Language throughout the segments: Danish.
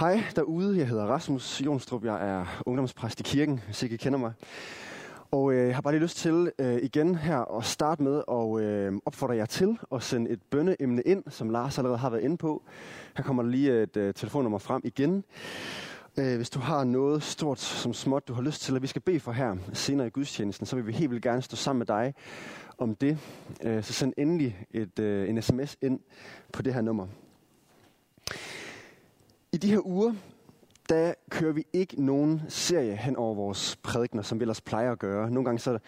Hej derude, jeg hedder Rasmus Jonstrup, jeg er ungdomspræst i kirken, hvis ikke I kender mig. Og øh, jeg har bare lige lyst til øh, igen her at starte med at øh, opfordre jer til at sende et bønneemne ind, som Lars allerede har været inde på. Her kommer der lige et øh, telefonnummer frem igen. Øh, hvis du har noget stort som småt, du har lyst til, at vi skal bede for her senere i gudstjenesten, så vil vi helt vildt gerne stå sammen med dig om det. Øh, så send endelig et, øh, en sms ind på det her nummer. I de her uger, der kører vi ikke nogen serie hen over vores prædikner, som vi ellers plejer at gøre. Nogle gange så,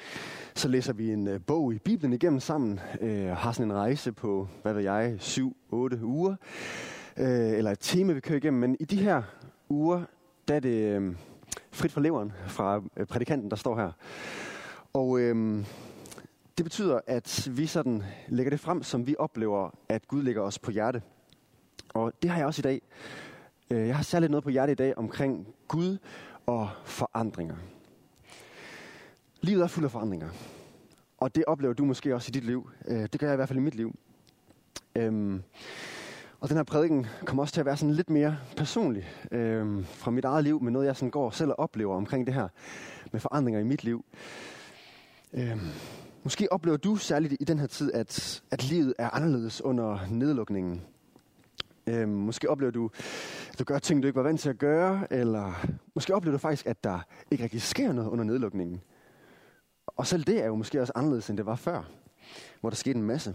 så læser vi en øh, bog i Bibelen igennem sammen, uh, har sådan en rejse på, hvad ved jeg, syv, otte uger, øh, eller et tema, vi kører igennem. Men i de her uger, der er det øh, frit fra leveren fra øh, prædikanten, der står her. Og øh, det betyder, at vi sådan lægger det frem, som vi oplever, at Gud lægger os på hjerte. Og det har jeg også i dag. Øh, jeg har særligt noget på hjertet i dag omkring Gud og forandringer. Livet er fuld af forandringer. Og det oplever du måske også i dit liv. Øh, det gør jeg i hvert fald i mit liv. Øhm, og den her prædiken kommer også til at være sådan lidt mere personlig øhm, fra mit eget liv, med noget jeg sådan går selv og oplever omkring det her med forandringer i mit liv. Øhm, måske oplever du særligt i den her tid, at, at livet er anderledes under nedlukningen. Øhm, måske oplever du, du gør ting, du ikke var vant til at gøre, eller måske oplever du faktisk, at der ikke rigtig sker noget under nedlukningen. Og selv det er jo måske også anderledes, end det var før, hvor der skete en masse.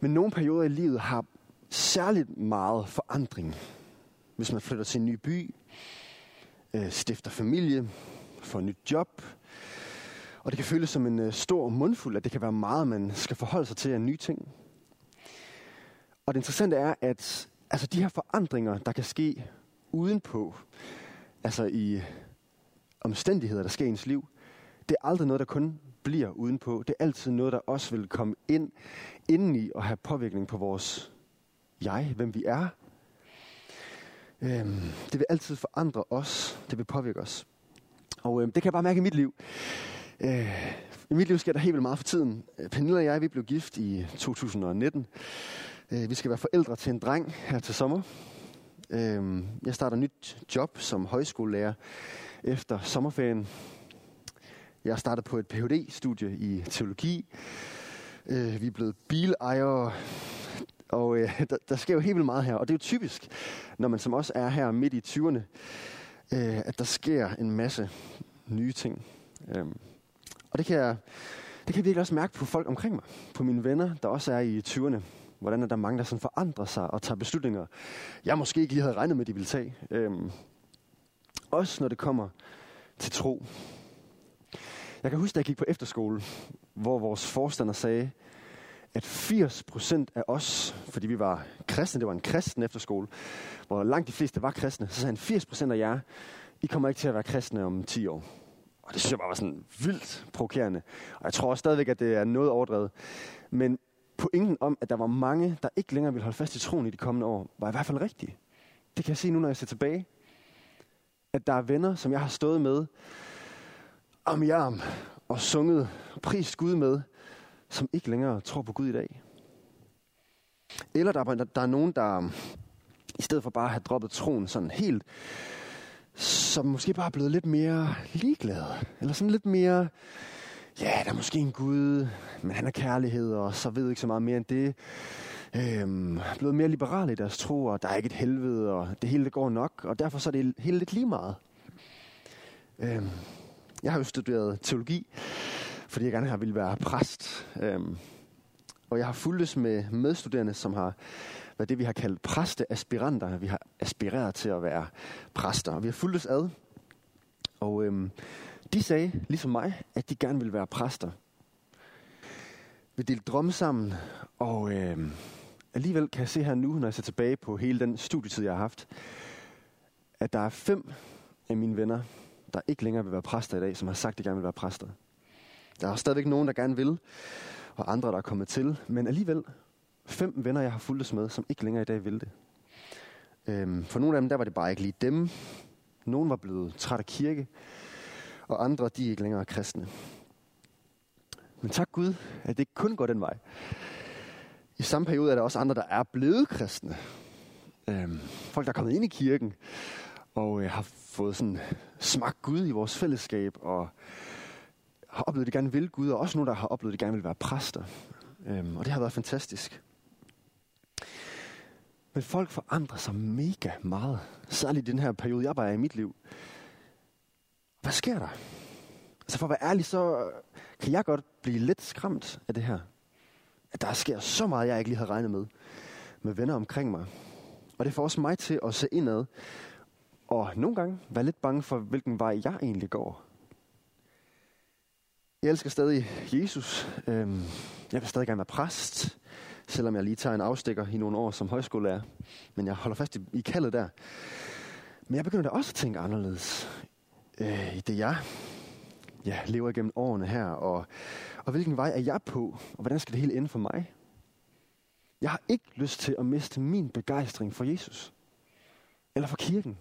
Men nogle perioder i livet har særligt meget forandring. Hvis man flytter til en ny by, øh, stifter familie, får et nyt job. Og det kan føles som en øh, stor mundfuld, at det kan være meget, man skal forholde sig til af nye ting. Og det interessante er, at altså de her forandringer, der kan ske udenpå, altså i omstændigheder, der sker i ens liv, det er aldrig noget, der kun bliver udenpå. Det er altid noget, der også vil komme ind indeni og have påvirkning på vores jeg, hvem vi er. Øhm, det vil altid forandre os. Det vil påvirke os. Og øhm, det kan jeg bare mærke i mit liv. Øh, I mit liv sker der helt vildt meget for tiden. Pernille og jeg, vi blev gift i 2019. Øh, vi skal være forældre til en dreng her til sommer. Øhm, jeg starter nyt job som højskolelærer efter sommerferien. Jeg har startet på et Ph.D.-studie i teologi. Øh, vi er blevet bilejere. Og øh, der, der sker jo helt vildt meget her. Og det er jo typisk, når man som også er her midt i 20'erne, øh, at der sker en masse nye ting. Øh, og det kan, jeg, det kan jeg virkelig også mærke på folk omkring mig. På mine venner, der også er i 20'erne. Hvordan er der mange, der sådan forandrer sig og tager beslutninger, jeg måske ikke lige havde regnet med, de ville tage. Øhm, også når det kommer til tro. Jeg kan huske, da jeg gik på efterskole, hvor vores forstander sagde, at 80% af os, fordi vi var kristne, det var en kristen efterskole, hvor langt de fleste var kristne, så sagde han, 80% af jer, I kommer ikke til at være kristne om 10 år. Og det synes jeg bare var sådan vildt provokerende. Og jeg tror også stadigvæk, at det er noget overdrevet. Men pointen om, at der var mange, der ikke længere ville holde fast i troen i de kommende år, var i hvert fald rigtig. Det kan jeg se nu, når jeg ser tilbage. At der er venner, som jeg har stået med om i arm og sunget pris Gud med, som ikke længere tror på Gud i dag. Eller der, der, der er nogen, der i stedet for bare at have droppet troen sådan helt, som måske bare er blevet lidt mere ligeglade. Eller sådan lidt mere ja, der er måske en Gud, men han er kærlighed, og så ved ikke så meget mere end det. Øhm, blevet mere liberale i deres tro, og der er ikke et helvede, og det hele det går nok, og derfor så er det hele lidt lige meget. Øhm, jeg har jo studeret teologi, fordi jeg gerne har ville være præst. Øhm, og jeg har fulgtes med medstuderende, som har været det, vi har kaldt præsteaspiranter. Vi har aspireret til at være præster, og vi har fulgtes ad. Og øhm, de sagde, ligesom mig, at de gerne ville være præster. Vi delte drømme sammen, og øh, alligevel kan jeg se her nu, når jeg ser tilbage på hele den studietid, jeg har haft, at der er fem af mine venner, der ikke længere vil være præster i dag, som har sagt, at de gerne vil være præster. Der er stadigvæk nogen, der gerne vil, og andre, der er kommet til, men alligevel fem venner, jeg har fulgtes med, som ikke længere i dag vil det. Øhm, for nogle af dem, der var det bare ikke lige dem. Nogen var blevet træt af kirke og andre de er ikke længere kristne. Men tak Gud, at det ikke kun går den vej. I samme periode er der også andre, der er blevet kristne. Øhm, folk, der er kommet ind i kirken, og øh, har fået sådan smagt Gud i vores fællesskab, og har oplevet, at de gerne vil Gud, og også nogle, der har oplevet, at de gerne vil være præster. Øhm, og det har været fantastisk. Men folk forandrer sig mega meget. Særligt i den her periode, jeg bare er i mit liv. Hvad sker der? Altså for at være ærlig, så øh, kan jeg godt blive lidt skræmt af det her. At der sker så meget, jeg ikke lige havde regnet med. Med venner omkring mig. Og det får også mig til at se indad. Og nogle gange være lidt bange for, hvilken vej jeg egentlig går. Jeg elsker stadig Jesus. Øhm, jeg vil stadig gerne være præst, selvom jeg lige tager en afstikker i nogle år som højskolelærer. Men jeg holder fast i, i kaldet der. Men jeg begynder da også at tænke anderledes øh, i det, jeg ja, lever igennem årene her. Og, og hvilken vej er jeg på? Og hvordan skal det hele ende for mig? Jeg har ikke lyst til at miste min begejstring for Jesus. Eller for kirken.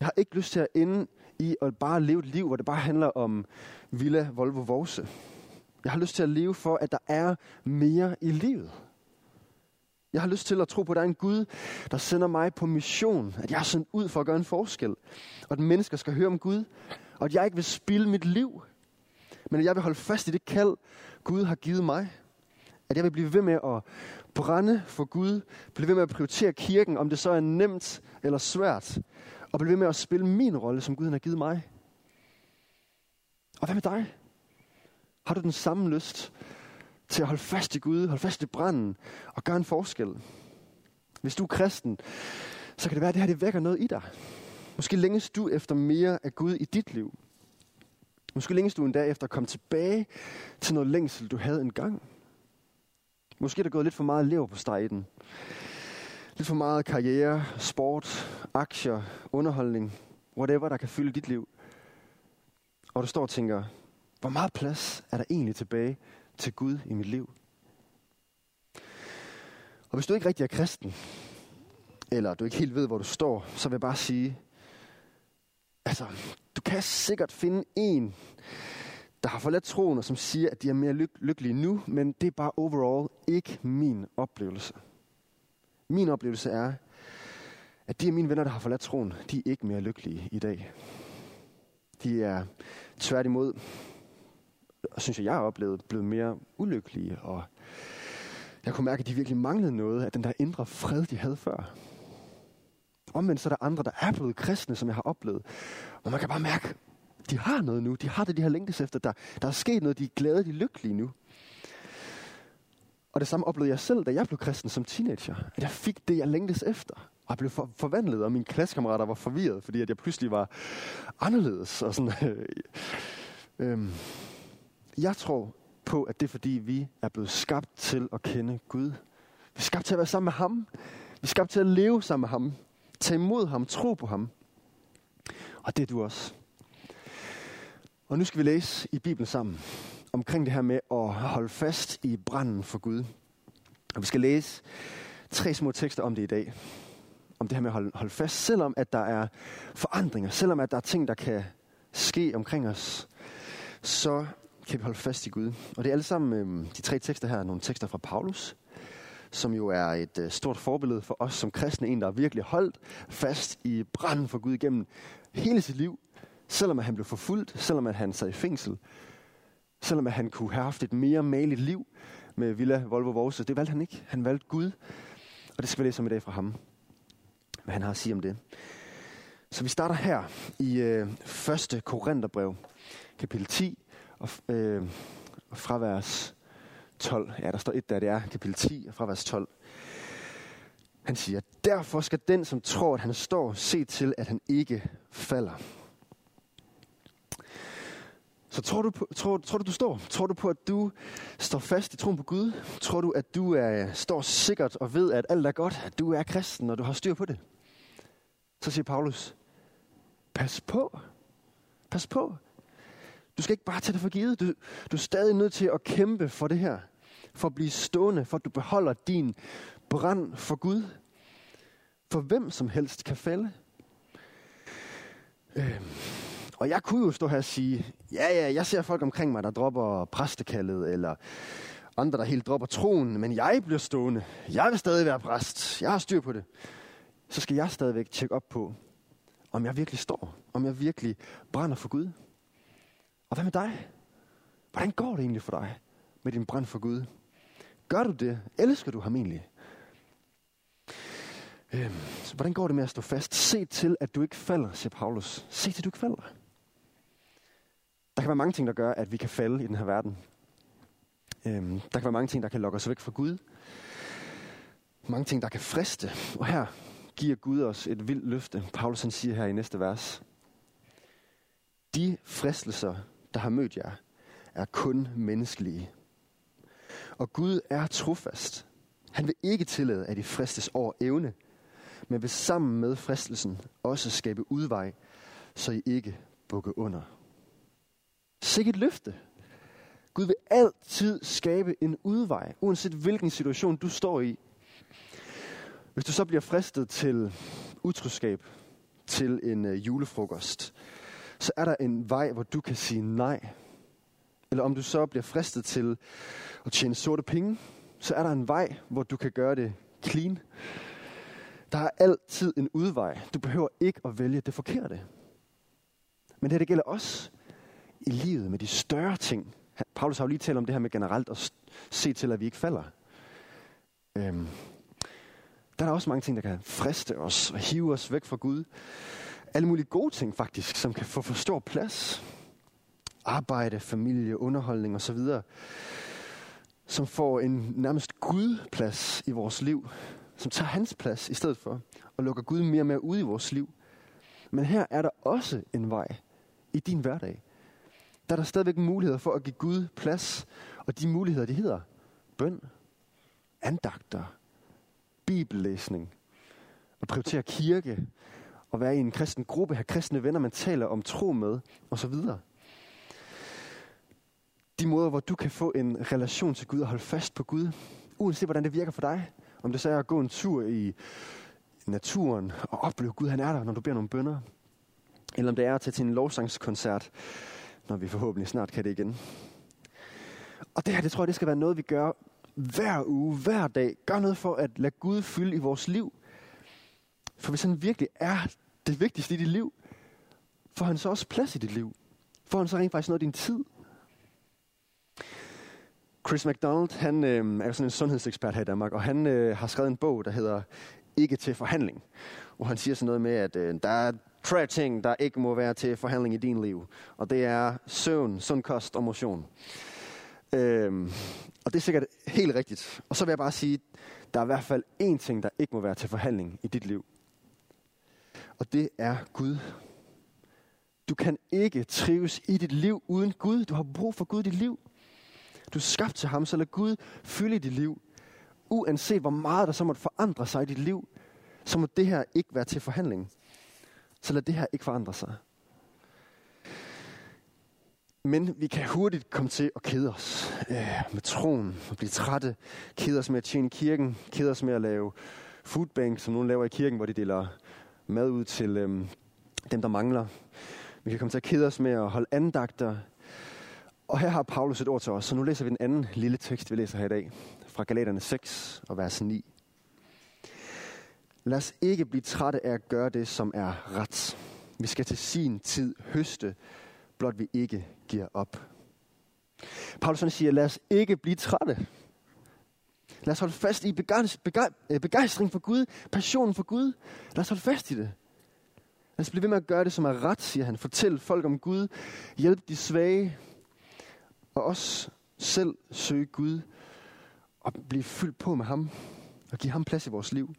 Jeg har ikke lyst til at ende i at bare leve et liv, hvor det bare handler om Villa Volvo Vose. Jeg har lyst til at leve for, at der er mere i livet. Jeg har lyst til at tro på, at der er en Gud, der sender mig på mission. At jeg er sendt ud for at gøre en forskel. Og at mennesker skal høre om Gud. Og at jeg ikke vil spilde mit liv. Men at jeg vil holde fast i det kald, Gud har givet mig. At jeg vil blive ved med at brænde for Gud. Blive ved med at prioritere kirken, om det så er nemt eller svært. Og blive ved med at spille min rolle, som Gud har givet mig. Og hvad med dig? Har du den samme lyst til at holde fast i Gud, holde fast i branden og gøre en forskel? Hvis du er kristen, så kan det være, at det her det vækker noget i dig. Måske længes du efter mere af Gud i dit liv. Måske længes du en dag efter at komme tilbage til noget længsel, du havde engang. Måske er der gået lidt for meget lever på stregen. Lidt for meget karriere, sport, aktier, underholdning, whatever, der kan fylde dit liv. Og du står og tænker, hvor meget plads er der egentlig tilbage til Gud i mit liv? Og hvis du ikke rigtig er kristen, eller du ikke helt ved, hvor du står, så vil jeg bare sige, altså, du kan sikkert finde en, der har forladt troen, og som siger, at de er mere lyk- lykkelige nu, men det er bare overall ikke min oplevelse. Min oplevelse er, at de af mine venner, der har forladt troen, de er ikke mere lykkelige i dag. De er tværtimod, synes jeg, jeg har oplevet, blevet mere ulykkelige, og jeg kunne mærke, at de virkelig manglede noget af den der indre fred, de havde før. Omvendt så er der andre, der er blevet kristne, som jeg har oplevet, Og man kan bare mærke, de har noget nu. De har det, de har længtes efter. Der, der er sket noget. De er glade, de er lykkelige nu. Og det samme oplevede jeg selv, da jeg blev kristen som teenager. At jeg fik det, jeg længtes efter. Og jeg blev for, forvandlet, og mine klassekammerater var forvirret, fordi at jeg pludselig var anderledes. Og sådan, øh, øh, jeg tror på, at det er fordi, vi er blevet skabt til at kende Gud. Vi er skabt til at være sammen med ham. Vi er skabt til at leve sammen med ham. Tage imod ham, tro på ham. Og det er du også. Og nu skal vi læse i Bibelen sammen omkring det her med at holde fast i branden for Gud. Og vi skal læse tre små tekster om det i dag. Om det her med at holde, holde fast, selvom at der er forandringer, selvom at der er ting, der kan ske omkring os, så kan vi holde fast i Gud. Og det er alle sammen, øh, de tre tekster her, nogle tekster fra Paulus, som jo er et øh, stort forbillede for os som kristne, en der virkelig holdt fast i branden for Gud igennem hele sit liv, selvom at han blev forfulgt, selvom at han sad i fængsel, selvom at han kunne have haft et mere maligt liv med Villa Volvo Vorse. Det valgte han ikke. Han valgte Gud, og det skal vi læse om i dag fra ham. Hvad han har at sige om det. Så vi starter her i øh, 1. Korintherbrev, kapitel 10, og, øh, fra vers 12. Ja, der står et der, det er kapitel 10, fra vers 12. Han siger, derfor skal den, som tror, at han står, se til, at han ikke falder. Så tror du, på, tror, tror du, du står? Tror du på, at du står fast i troen på Gud? Tror du, at du er, står sikkert og ved, at alt er godt? At du er kristen, og du har styr på det? Så siger Paulus, pas på. Pas på. Du skal ikke bare tage det for givet. Du, du er stadig nødt til at kæmpe for det her. For at blive stående, for at du beholder din brand for Gud. For hvem som helst kan falde. Øh. Og jeg kunne jo stå her og sige, ja, ja, jeg ser folk omkring mig, der dropper præstekaldet, eller Andre, der helt dropper troen, men jeg bliver stående. Jeg vil stadig være præst. Jeg har styr på det. Så skal jeg stadigvæk tjekke op på, om jeg virkelig står. Om jeg virkelig brænder for Gud. Og hvad med dig? Hvordan går det egentlig for dig med din brænd for Gud? Gør du det? Elsker du ham egentlig? Øhm, så hvordan går det med at stå fast? Se til, at du ikke falder, siger Paulus. Se til, at du ikke falder. Der kan være mange ting, der gør, at vi kan falde i den her verden. Øhm, der kan være mange ting, der kan lokke os væk fra Gud. Mange ting, der kan friste. Og her giver Gud os et vildt løfte. Paulus han siger her i næste vers. De fristelser, der har mødt jer, er kun menneskelige. Og Gud er trofast. Han vil ikke tillade, at I fristes over evne, men vil sammen med fristelsen også skabe udvej, så I ikke bukker under. Sikkert løfte. Gud vil altid skabe en udvej, uanset hvilken situation du står i. Hvis du så bliver fristet til utroskab, til en øh, julefrokost, så er der en vej, hvor du kan sige nej. Eller om du så bliver fristet til at tjene sorte penge, så er der en vej, hvor du kan gøre det clean. Der er altid en udvej. Du behøver ikke at vælge det forkerte. Men det, det gælder også i livet med de større ting. Paulus har jo lige talt om det her med generelt at se til, at vi ikke falder. Øhm, der er der også mange ting, der kan friste os og hive os væk fra Gud. Alle mulige gode ting faktisk, som kan få for stor plads. Arbejde, familie, underholdning osv. Som får en nærmest gudplads i vores liv. Som tager hans plads i stedet for. Og lukker Gud mere og mere ud i vores liv. Men her er der også en vej i din hverdag. Der er der stadigvæk muligheder for at give Gud plads. Og de muligheder, de hedder bøn, andagter, bibellæsning, at prioritere kirke, at være i en kristen gruppe, have kristne venner, man taler om tro med, osv. De måder, hvor du kan få en relation til Gud og holde fast på Gud, uanset hvordan det virker for dig. Om det så er at gå en tur i naturen og opleve Gud, han er der, når du beder nogle bønder. Eller om det er at tage til en lovsangskoncert, når vi forhåbentlig snart kan det igen. Og det her, det tror jeg, det skal være noget, vi gør hver uge, hver dag. Gør noget for at lade Gud fylde i vores liv. For hvis han virkelig er det vigtigste i dit liv, får han så også plads i dit liv. Får han så rent faktisk noget af din tid. Chris McDonald, han øh, er sådan en sundhedsekspert her i Danmark, og han øh, har skrevet en bog, der hedder Ikke til forhandling. Hvor han siger sådan noget med, at øh, der er tre ting, der ikke må være til forhandling i din liv. Og det er søvn, sund kost og motion. Øhm, og det er sikkert helt rigtigt. Og så vil jeg bare sige, der er i hvert fald én ting, der ikke må være til forhandling i dit liv. Og det er Gud. Du kan ikke trives i dit liv uden Gud. Du har brug for Gud i dit liv. Du er skabt til ham, så lad Gud fylde dit liv. Uanset hvor meget der så måtte forandre sig i dit liv, så må det her ikke være til forhandling. Så lad det her ikke forandre sig. Men vi kan hurtigt komme til at kede os øh, med troen og blive trætte. Kede os med at tjene kirken. Kede os med at lave foodbank, som nogen laver i kirken, hvor de deler mad ud til øh, dem, der mangler. Vi kan komme til at kede os med at holde andagter. Og her har Paulus et ord til os, så nu læser vi den anden lille tekst, vi læser her i dag, fra Galaterne 6 og vers 9. Lad os ikke blive trætte af at gøre det, som er ret. Vi skal til sin tid høste, blot vi ikke giver op. Paulus siger, lad os ikke blive trætte. Lad os holde fast i øh, begejstring for Gud, passionen for Gud. Lad os holde fast i det. Lad os blive ved med at gøre det, som er ret, siger han. Fortæl folk om Gud. Hjælp de svage. Og også selv søge Gud. Og blive fyldt på med ham. Og give ham plads i vores liv.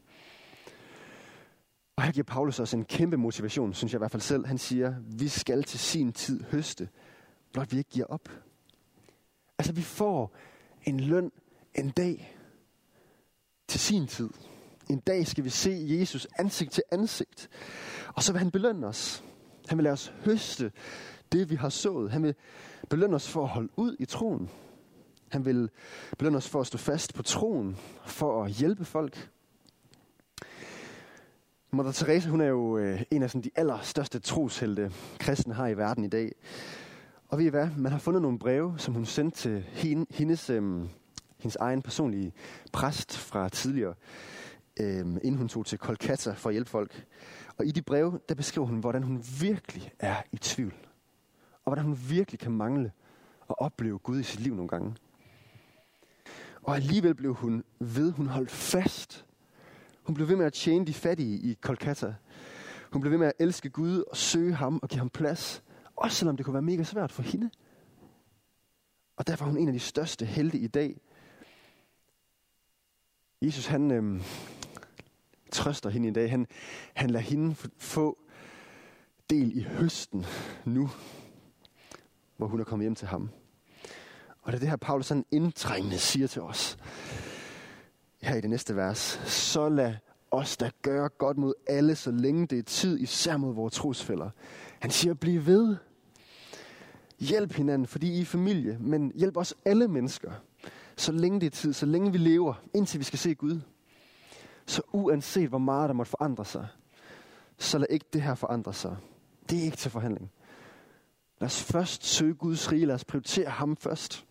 Og her giver Paulus også en kæmpe motivation, synes jeg i hvert fald selv. Han siger, vi skal til sin tid høste, blot vi ikke giver op. Altså vi får en løn en dag til sin tid. En dag skal vi se Jesus ansigt til ansigt. Og så vil han belønne os. Han vil lade os høste det, vi har sået. Han vil belønne os for at holde ud i troen. Han vil belønne os for at stå fast på troen, for at hjælpe folk. Mother Teresa, hun er jo øh, en af sådan, de allerstørste troshelte, kristne har i verden i dag. Og ved I hvad? Man har fundet nogle breve, som hun sendte til hende, hendes øh, hendes egen personlige præst fra tidligere, øh, inden hun tog til Kolkata for at hjælpe folk. Og i de breve, der beskriver hun, hvordan hun virkelig er i tvivl. Og hvordan hun virkelig kan mangle og opleve Gud i sit liv nogle gange. Og alligevel blev hun ved, hun holdt fast. Hun blev ved med at tjene de fattige i Kolkata. Hun blev ved med at elske Gud og søge ham og give ham plads. Også selvom det kunne være mega svært for hende. Og derfor er hun en af de største helte i dag. Jesus han øh, trøster hende i dag. Han, han lader hende få del i høsten nu, hvor hun er kommet hjem til ham. Og det er det her, Paulus sådan indtrængende siger til os. Her i det næste vers. Så lad os der gøre godt mod alle, så længe det er tid, især mod vores trosfælder. Han siger, bliv ved. Hjælp hinanden, fordi I er familie, men hjælp os alle mennesker. Så længe det er tid, så længe vi lever, indtil vi skal se Gud. Så uanset hvor meget der måtte forandre sig, så lad ikke det her forandre sig. Det er ikke til forhandling. Lad os først søge Guds rige. Lad os prioritere ham først.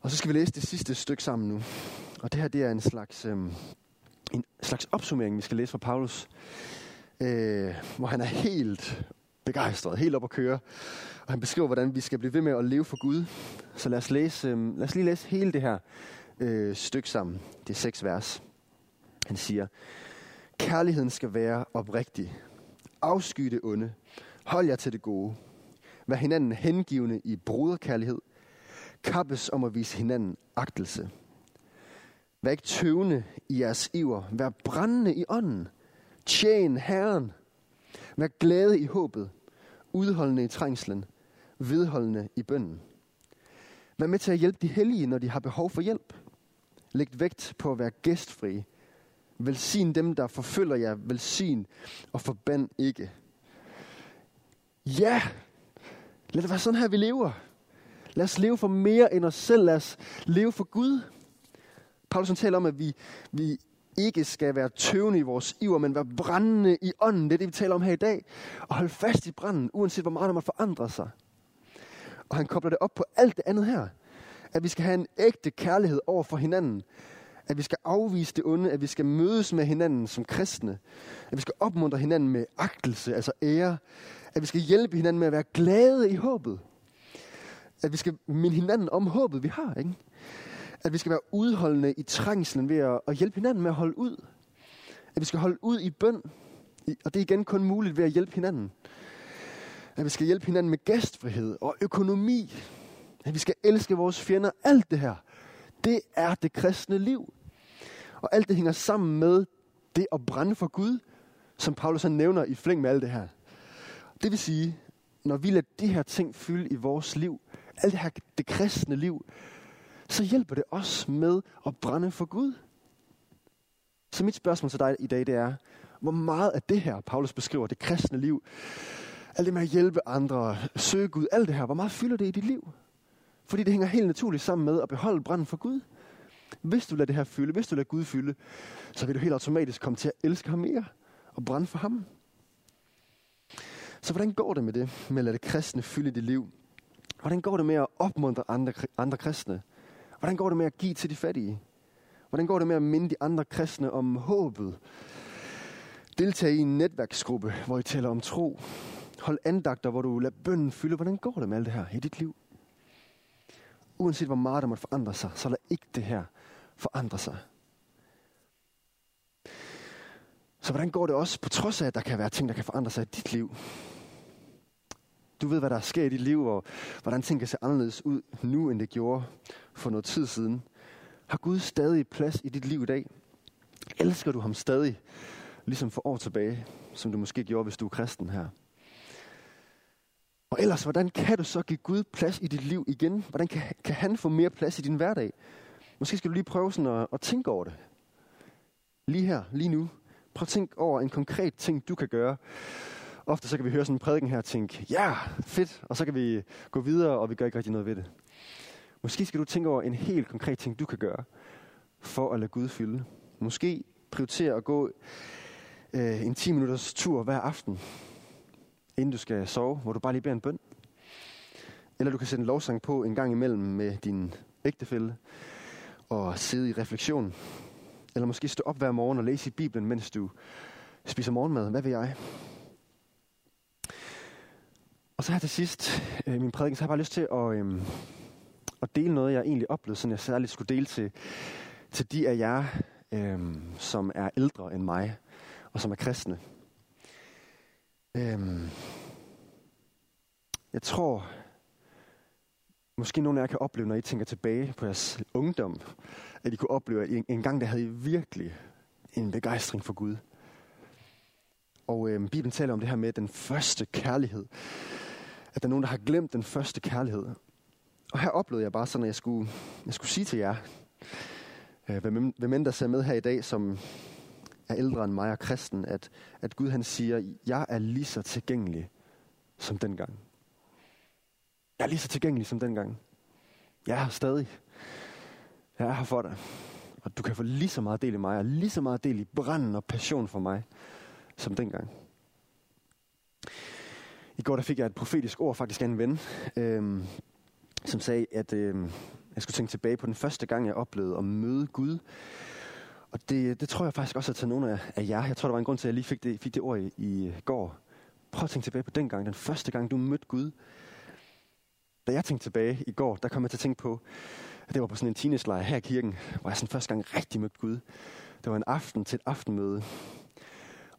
Og så skal vi læse det sidste stykke sammen nu. Og det her det er en slags, øh, en slags opsummering, vi skal læse fra Paulus. Øh, hvor han er helt begejstret, helt op at køre. Og han beskriver, hvordan vi skal blive ved med at leve for Gud. Så lad os, læse, øh, lad os lige læse hele det her øh, stykke sammen. Det er seks vers. Han siger, Kærligheden skal være oprigtig. Afsky det onde. Hold jer til det gode. Vær hinanden hengivende i broderkærlighed. Kappes om at vise hinanden agtelse. Vær ikke tøvende i jeres iver. Vær brændende i ånden. Tjen Herren. Vær glade i håbet. Udholdende i trængslen. Vedholdende i bønden. Vær med til at hjælpe de hellige, når de har behov for hjælp. Læg vægt på at være gæstfri. Velsign dem, der forfølger jer. Velsign og forband ikke. Ja, lad det være sådan her, vi lever. Lad os leve for mere end os selv. Lad os leve for Gud. Paulus taler om, at vi, vi ikke skal være tøvende i vores iver, men være brændende i ånden. Det er det, vi taler om her i dag. Og holde fast i branden, uanset hvor meget der må forandre sig. Og han kobler det op på alt det andet her. At vi skal have en ægte kærlighed over for hinanden. At vi skal afvise det onde. At vi skal mødes med hinanden som kristne. At vi skal opmuntre hinanden med agtelse, altså ære. At vi skal hjælpe hinanden med at være glade i håbet. At vi skal minde hinanden om håbet, vi har. Ikke? At vi skal være udholdende i trængslen ved at, at hjælpe hinanden med at holde ud. At vi skal holde ud i bøn. Og det er igen kun muligt ved at hjælpe hinanden. At vi skal hjælpe hinanden med gæstfrihed og økonomi. At vi skal elske vores fjender. Alt det her, det er det kristne liv. Og alt det hænger sammen med det at brænde for Gud, som Paulus han nævner i flæng med alt det her. Det vil sige, når vi lader de her ting fylde i vores liv, alt det her, det kristne liv, så hjælper det os med at brænde for Gud. Så mit spørgsmål til dig i dag, det er, hvor meget af det her, Paulus beskriver, det kristne liv, alt det med at hjælpe andre, søge Gud, alt det her, hvor meget fylder det i dit liv? Fordi det hænger helt naturligt sammen med at beholde branden for Gud. Hvis du lader det her fylde, hvis du lader Gud fylde, så vil du helt automatisk komme til at elske ham mere og brænde for ham. Så hvordan går det med det, med at lade det kristne fylde dit liv? Hvordan går det med at opmuntre andre, andre kristne? Hvordan går det med at give til de fattige? Hvordan går det med at minde de andre kristne om håbet? Deltage i en netværksgruppe, hvor I taler om tro. Hold andagter, hvor du lader bønden fylde. Hvordan går det med alt det her i dit liv? Uanset hvor meget der måtte forandre sig, så lad ikke det her forandre sig. Så hvordan går det også, på trods af, at der kan være ting, der kan forandre sig i dit liv? Du ved, hvad der sker i dit liv, og hvordan ting kan se anderledes ud nu, end det gjorde for noget tid siden. Har Gud stadig plads i dit liv i dag? Elsker du ham stadig, ligesom for år tilbage, som du måske gjorde, hvis du er kristen her? Og ellers, hvordan kan du så give Gud plads i dit liv igen? Hvordan kan, kan han få mere plads i din hverdag? Måske skal du lige prøve sådan at, at tænke over det. Lige her, lige nu. Prøv at tænke over en konkret ting, du kan gøre. Ofte så kan vi høre sådan en prædiken her og tænke, ja, fedt, og så kan vi gå videre, og vi gør ikke rigtig noget ved det. Måske skal du tænke over en helt konkret ting, du kan gøre, for at lade Gud fylde. Måske prioritere at gå øh, en 10 minutters tur hver aften, inden du skal sove, hvor du bare lige beder en bøn. Eller du kan sætte en lovsang på en gang imellem med din ægtefælle og sidde i refleksion. Eller måske stå op hver morgen og læse i Bibelen, mens du spiser morgenmad. Hvad ved jeg? Og så her til sidst, øh, min prædiken, så har jeg bare lyst til at, øh, at dele noget, jeg egentlig oplevede, sådan jeg særligt skulle dele til, til de af jer, øhm, som er ældre end mig, og som er kristne. Øhm, jeg tror, måske nogle af jer kan opleve, når I tænker tilbage på jeres ungdom, at I kunne opleve, at en, gang der havde I virkelig en begejstring for Gud. Og øhm, Bibelen taler om det her med den første kærlighed. At der er nogen, der har glemt den første kærlighed. Og her oplevede jeg bare sådan, at jeg skulle, jeg skulle sige til jer, øh, hvem, hvem end der ser med her i dag, som er ældre end mig og kristen, at, at Gud han siger, jeg er lige så tilgængelig som dengang. Jeg er lige så tilgængelig som dengang. Jeg er her stadig. Jeg er her for dig. Og du kan få lige så meget del i mig, og lige så meget del i branden og passion for mig, som dengang. I går der fik jeg et profetisk ord faktisk af en ven, øhm, som sagde, at øh, jeg skulle tænke tilbage på den første gang, jeg oplevede at møde Gud. Og det, det tror jeg faktisk også at til nogle af, af jer. Jeg tror, der var en grund til, at jeg lige fik det, fik det ord i, i går. Prøv at tænke tilbage på den gang, den første gang, du mødte Gud. Da jeg tænkte tilbage i går, der kom jeg til at tænke på, at det var på sådan en teenage her i kirken, hvor jeg sådan første gang rigtig mødte Gud. Det var en aften til et aftenmøde.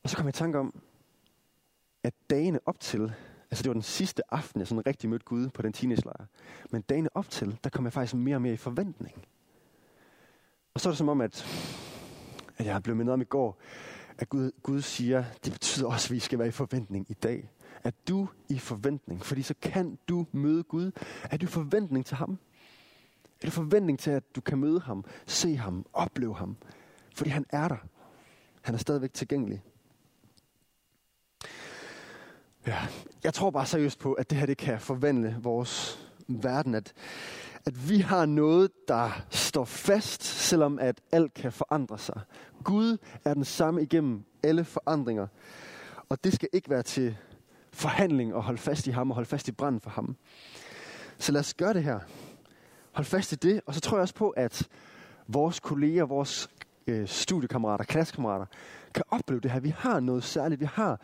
Og så kom jeg i tanke om, at dagene op til, altså det var den sidste aften, jeg sådan rigtig mødte Gud på den teenage Men dagen op til, der kom jeg faktisk mere og mere i forventning. Og så er det som om, at, at jeg blev mindet om i går, at Gud, Gud siger, det betyder også, at vi skal være i forventning i dag. At du i forventning, fordi så kan du møde Gud. Er du i forventning til ham? Er du forventning til, at du kan møde ham, se ham, opleve ham? Fordi han er der. Han er stadigvæk tilgængelig. Ja, jeg tror bare seriøst på, at det her det kan forvandle vores verden. At, at vi har noget, der står fast, selvom at alt kan forandre sig. Gud er den samme igennem alle forandringer. Og det skal ikke være til forhandling og holde fast i ham og holde fast i branden for ham. Så lad os gøre det her. Hold fast i det, og så tror jeg også på, at vores kolleger, vores øh, studiekammerater, klassekammerater, kan opleve det her. Vi har noget særligt. Vi har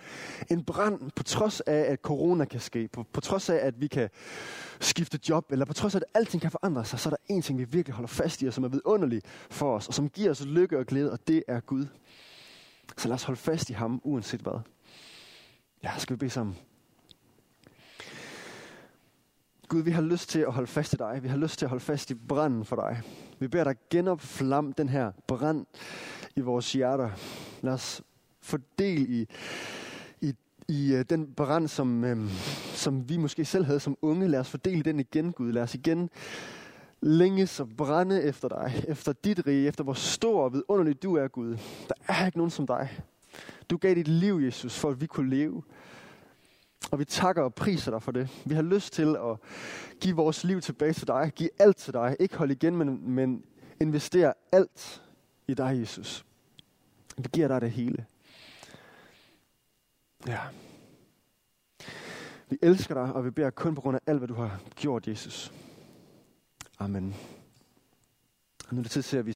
en brand, på trods af, at corona kan ske, på, på trods af, at vi kan skifte job, eller på trods af, at alting kan forandre sig, så er der en ting, vi virkelig holder fast i, og som er vidunderlig for os, og som giver os lykke og glæde, og det er Gud. Så lad os holde fast i ham, uanset hvad. Ja, skal vi bede sammen. Gud, vi har lyst til at holde fast i dig. Vi har lyst til at holde fast i branden for dig. Vi beder dig genopflam den her brand i vores hjerter. Lad os fordele i, i, i uh, den brand, som, um, som vi måske selv havde som unge. Lad os fordele den igen, Gud. Lad os igen længes og brænde efter dig, efter dit rige, efter hvor stor og vidunderlig du er, Gud. Der er ikke nogen som dig. Du gav dit liv, Jesus, for at vi kunne leve. Og vi takker og priser dig for det. Vi har lyst til at give vores liv tilbage til dig. Give alt til dig. Ikke holde igen, men, men investere alt i dig, Jesus. Vi giver dig det hele. Ja. Vi elsker dig, og vi beder kun på grund af alt, hvad du har gjort, Jesus. Amen. Og nu er det tid til, at vi